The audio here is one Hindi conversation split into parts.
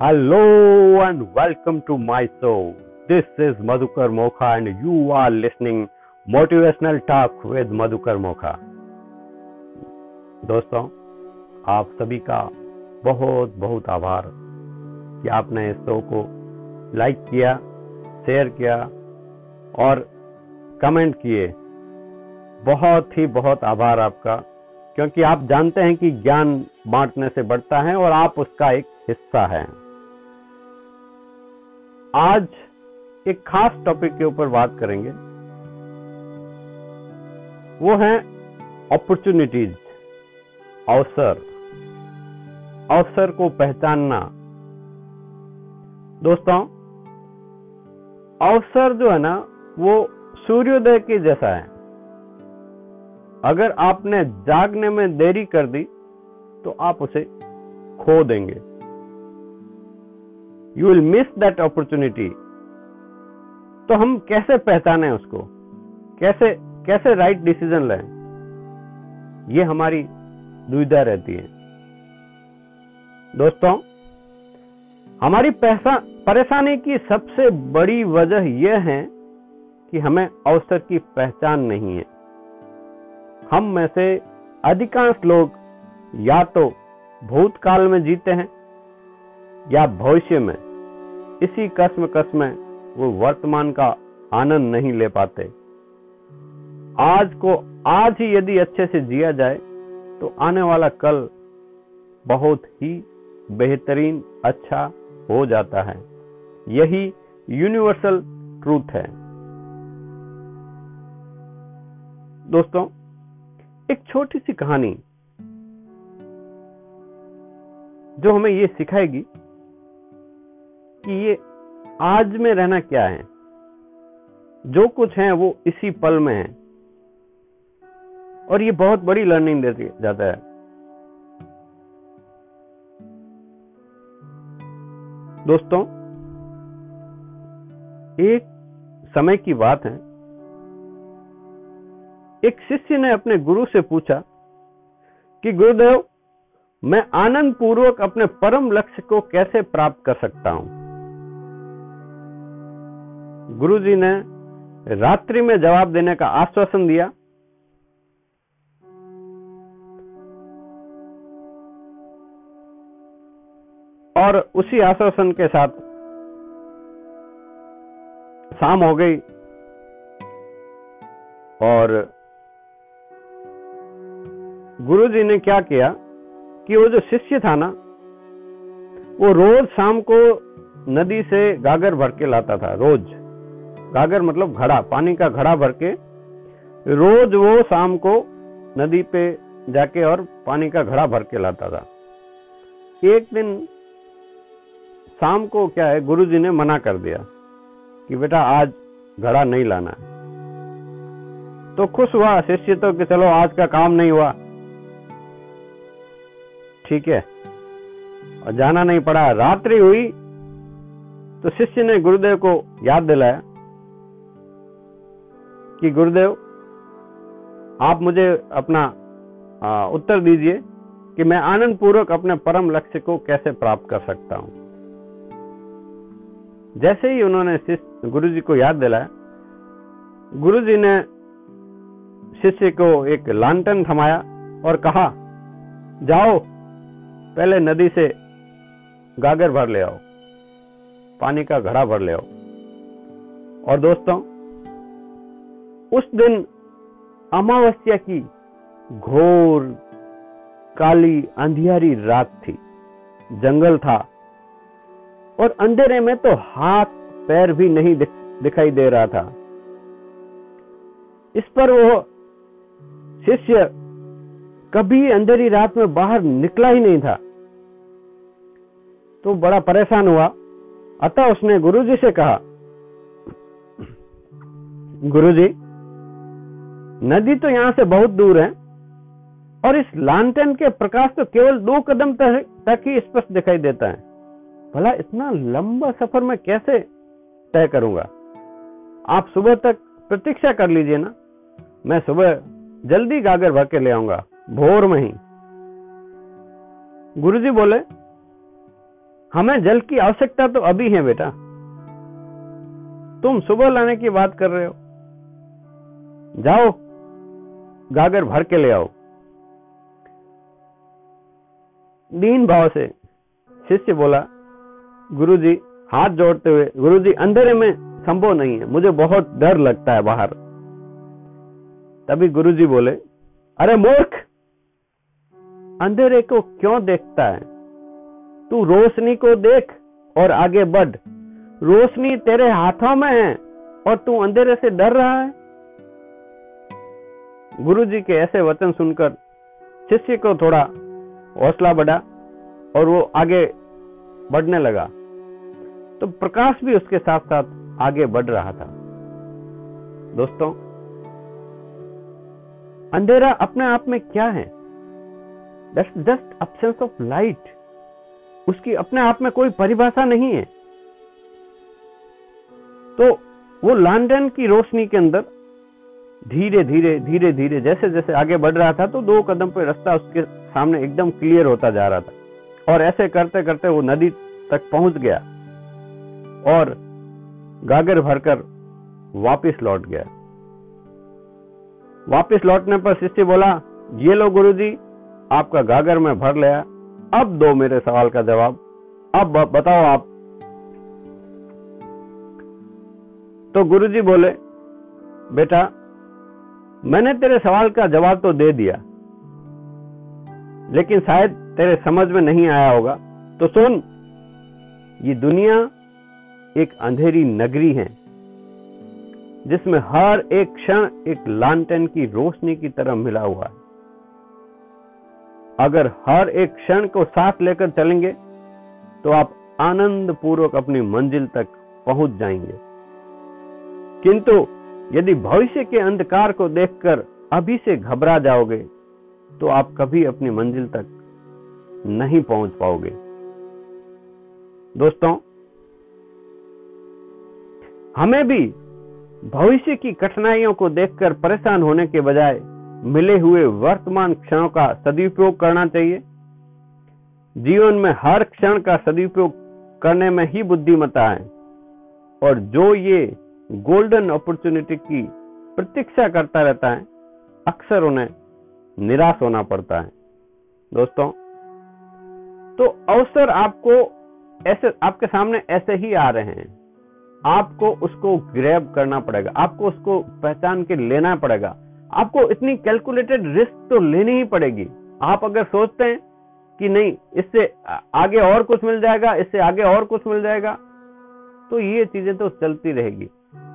Hello and welcome to my show. This is Madhukar Mokha and you are listening Motivational Talk with Madhukar Mokha. दोस्तों आप सभी का बहुत बहुत आभार कि आपने इस शो को लाइक किया शेयर किया और कमेंट किए बहुत ही बहुत आभार आपका क्योंकि आप जानते हैं कि ज्ञान बांटने से बढ़ता है और आप उसका एक हिस्सा हैं आज एक खास टॉपिक के ऊपर बात करेंगे। वो है अपॉर्चुनिटीज़ अवसर। अवसर को पहचानना। दोस्तों, अवसर जो है ना, वो सूर्योदय के जैसा है। अगर आपने जागने में देरी कर दी तो आप उसे खो देंगे। You will miss that opportunity तो हम कैसे पहचाने उसको? कैसे कैसे राइट डिसीज़न लें? ये हमारी दुविधा रहती है। दोस्तों, हमारी परेशानी की सबसे बड़ी वजह यह है कि हमें अवसर की पहचान नहीं है। हम में से अधिकांश लोग या तो भूतकाल में जीते हैं या भविष्य में, इसी कसम कसम में वो वर्तमान का आनंद नहीं ले पाते। आज को आज ही यदि अच्छे से जिया जाए तो आने वाला कल बहुत ही बेहतरीन अच्छा हो जाता है। यही यूनिवर्सल ट्रूथ है। दोस्तों, एक छोटी सी कहानी जो हमें ये सिखाएगी कि ये आज में रहना क्या है? जो कुछ है वो इसी पल में है। और ये बहुत बड़ी लर्निंग दे जाता है। दोस्तों, एक समय की बात है। एक शिष्य ने अपने गुरु से पूछा कि, गुरुदेव, मैं आनंद पूर्वक अपने परम लक्ष्य को कैसे प्राप्त कर सकता हूँ? गुरु जी ने रात्रि में जवाब देने का आश्वासन दिया। और उसी आश्वासन के साथ शाम हो गई और गुरु जी ने क्या किया कि वो जो शिष्य था ना, वो रोज शाम को नदी से गागर भर के लाता था, रोज। गागर मतलब घड़ा, पानी का घड़ा भर के रोज वो शाम को नदी पे जाके और पानी का घड़ा भर के लाता था। एक दिन शाम को क्या है, गुरुजी ने मना कर दिया कि बेटा आज घड़ा नहीं लाना। है तो खुश हुआ, शिष्य तो कि चलो आज का काम नहीं हुआ। ठीक है, और जाना नहीं पड़ा। रात्रि हुई तो शिष्य ने गुरुदेव को याद दिलाया कि गुरुदेव आप मुझे अपना आ, उत्तर दीजिए कि मैं आनंद पूर्वक अपने परम लक्ष्य को कैसे प्राप्त कर सकता हूँ। जैसे ही उन्होंने गुरु जी को याद दिलाया गुरु जी ने शिष्य को एक लांटन थमाया और कहा जाओ पहले नदी से गागर भर ले आओ पानी का घड़ा भर ले आओ। और दोस्तों उस दिन अमावस्या की घोर, काली, अंधियारी रात थी। जंगल था और अंधेरे में तो हाथ, पैर भी नहीं दिखाई दे रहा था। इस पर वो शिष्य कभी अंधेरी रात में बाहर निकला ही नहीं था। तो बड़ा परेशान हुआ। अतः उसने गुरुजी से कहा, गुरुजी नदी तो यहाँ से बहुत दूर है, और इस लालटेन के प्रकाश तो केवल दो कदम तक ही स्पष्ट दिखाई देता है। भला इतना लंबा सफ़र मैं कैसे तय करूँगा? आप सुबह तक प्रतीक्षा कर लीजिए ना। मैं सुबह जल्दी गागर भर के ले आऊँगा, भोर में ही। गुरुजी बोले, हमें जल की आवश्यकता तो अभी है बेटा। तुम सुबह लाने की बात कर रहे हो। जाओ गागर भर के ले आओ। दीन भाव से शिष्य बोला, गुरुजी, हाथ जोड़ते हुए, गुरुजी, अंधेरे में संभव नहीं है, मुझे बहुत डर लगता है बाहर। तभी गुरुजी बोले, अरे मूर्ख, अंधेरे को क्यों देखता है? तू रोशनी को देख और आगे बढ़। रोशनी तेरे हाथों में है और तू अंधेरे से डर रहा है। गुरुजी के ऐसे वचन सुनकर शिष्य को थोड़ा हौसला बढ़ा और वो आगे बढ़ने लगा। तो प्रकाश भी उसके साथ साथ आगे बढ़ रहा था। दोस्तों, अंधेरा अपने आप में क्या है? जस्ट अब्सेंस ऑफ़ लाइट उसकी अपने आप में कोई परिभाषा नहीं है। तो वो लालटेन की रोशनी के अंदर धीरे धीरे धीरे धीरे, जैसे जैसे आगे बढ़ रहा था तो दो कदम पे रास्ता उसके सामने एकदम क्लियर होता जा रहा था। और ऐसे करते करते वो नदी तक पहुँच गया और गागर भरकर वापस लौट गया। वापस लौटने पर शिष्य बोला, ये लो गुरुजी, आपका गागर में भर लिया। अब दो मेरे सवाल का जवाब। अब बताओ आप। तो गुरुजी बोले, बेटा मैंने तेरे सवाल का जवाब तो दे दिया, लेकिन शायद तेरे समझ में नहीं आया होगा। तो सुन, ये दुनिया एक अंधेरी नगरी है, जिसमें हर एक क्षण एक लालटेन की रोशनी की तरह मिला हुआ है। अगर हर एक क्षण को साथ लेकर चलेंगे तो आप आनंद पूर्वक अपनी मंजिल तक पहुँच जाएँगे। किंतु यदि भविष्य के अंधकार को देखकर अभी से घबरा जाओगे तो आप कभी अपनी मंजिल तक नहीं पहुँच पाओगे। दोस्तों, हमें भी भविष्य की कठिनाइयों को देखकर परेशान होने के बजाय मिले हुए वर्तमान क्षणों का सदुपयोग करना चाहिए। जीवन में हर क्षण का सदुपयोग करने में ही बुद्धिमता है। और जो ये गोल्डन अपॉर्चुनिटी की प्रतीक्षा करता रहता है, अक्सर उन्हें निराश होना पड़ता है। दोस्तों तो अवसर आपको ऐसे, आपके सामने ऐसे ही आ रहे हैं। आपको उसको ग्रैब करना पड़ेगा, आपको उसको पहचान के लेना पड़ेगा। आपको इतनी कैलकुलेटेड रिस्क तो लेनी ही पड़ेगी। आप अगर सोचते हैं कि नहीं, इससे आगे और कुछ मिल जाएगा, इससे आगे और कुछ मिल जाएगा तो ये चीज़ें तो चलती रहेगी।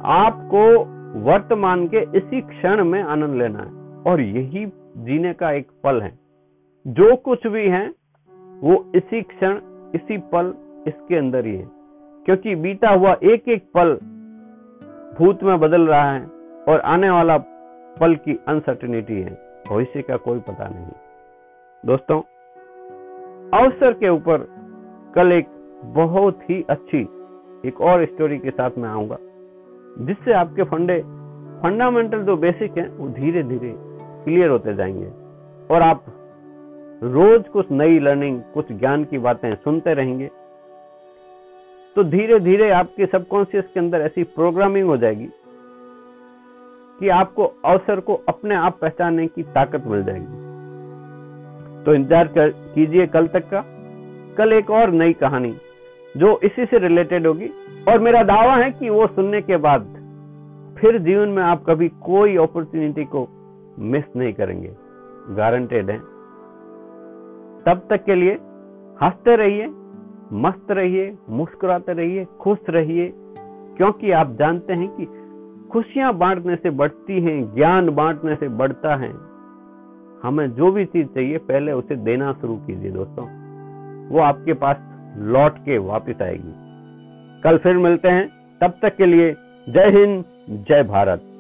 आपको वर्तमान के इसी क्षण में आनंद लेना है। और यही जीने का एक पल है। जो कुछ भी है, वो इसी क्षण, इसी पल इसके अंदर ही है। क्योंकि बीता हुआ एक एक पल भूत में बदल रहा है और आने वाला पल की अनसर्टिनिटी है। भविष्य का कोई पता नहीं। दोस्तों, अवसर के ऊपर कल एक बहुत ही अच्छी, एक और स्टोरी के साथ मैं आऊँगा। जिससे आपके फंडे फंडामेंटल जो बेसिक हैं, वो धीरे धीरे क्लियर होते जाएँगे। और आप रोज कुछ नई लर्निंग कुछ ज्ञान की बातें सुनते रहेंगे। तो धीरे धीरे आपके सबकॉन्शियस के अंदर ऐसी प्रोग्रामिंग हो जाएगी कि आपको अवसर को अपने आप पहचानने की ताकत मिल जाएगी। तो इंतज़ार कीजिए कल तक का। कल एक और नई कहानी, जो इसी से रिलेटेड होगी। और मेरा दावा है कि वो सुनने के बाद फिर जीवन में आप कभी कोई अपॉर्चुनिटी को मिस नहीं करेंगे। गारंटेड है। तब तक के लिए हँसते रहिए, मस्त रहिए, मुस्कुराते रहिए, खुश रहिए, क्योंकि आप जानते हैं कि खुशियाँ बांटने से बढ़ती हैं, ज्ञान बांटने से बढ़ता है। हमें जो भी चीज़ चाहिए, पहले उसे देना शुरू कीजिए दोस्तों। वो आपके पास लौट के वापस आएगी। कल फिर मिलते हैं। तब तक के लिए जय हिंद जय भारत।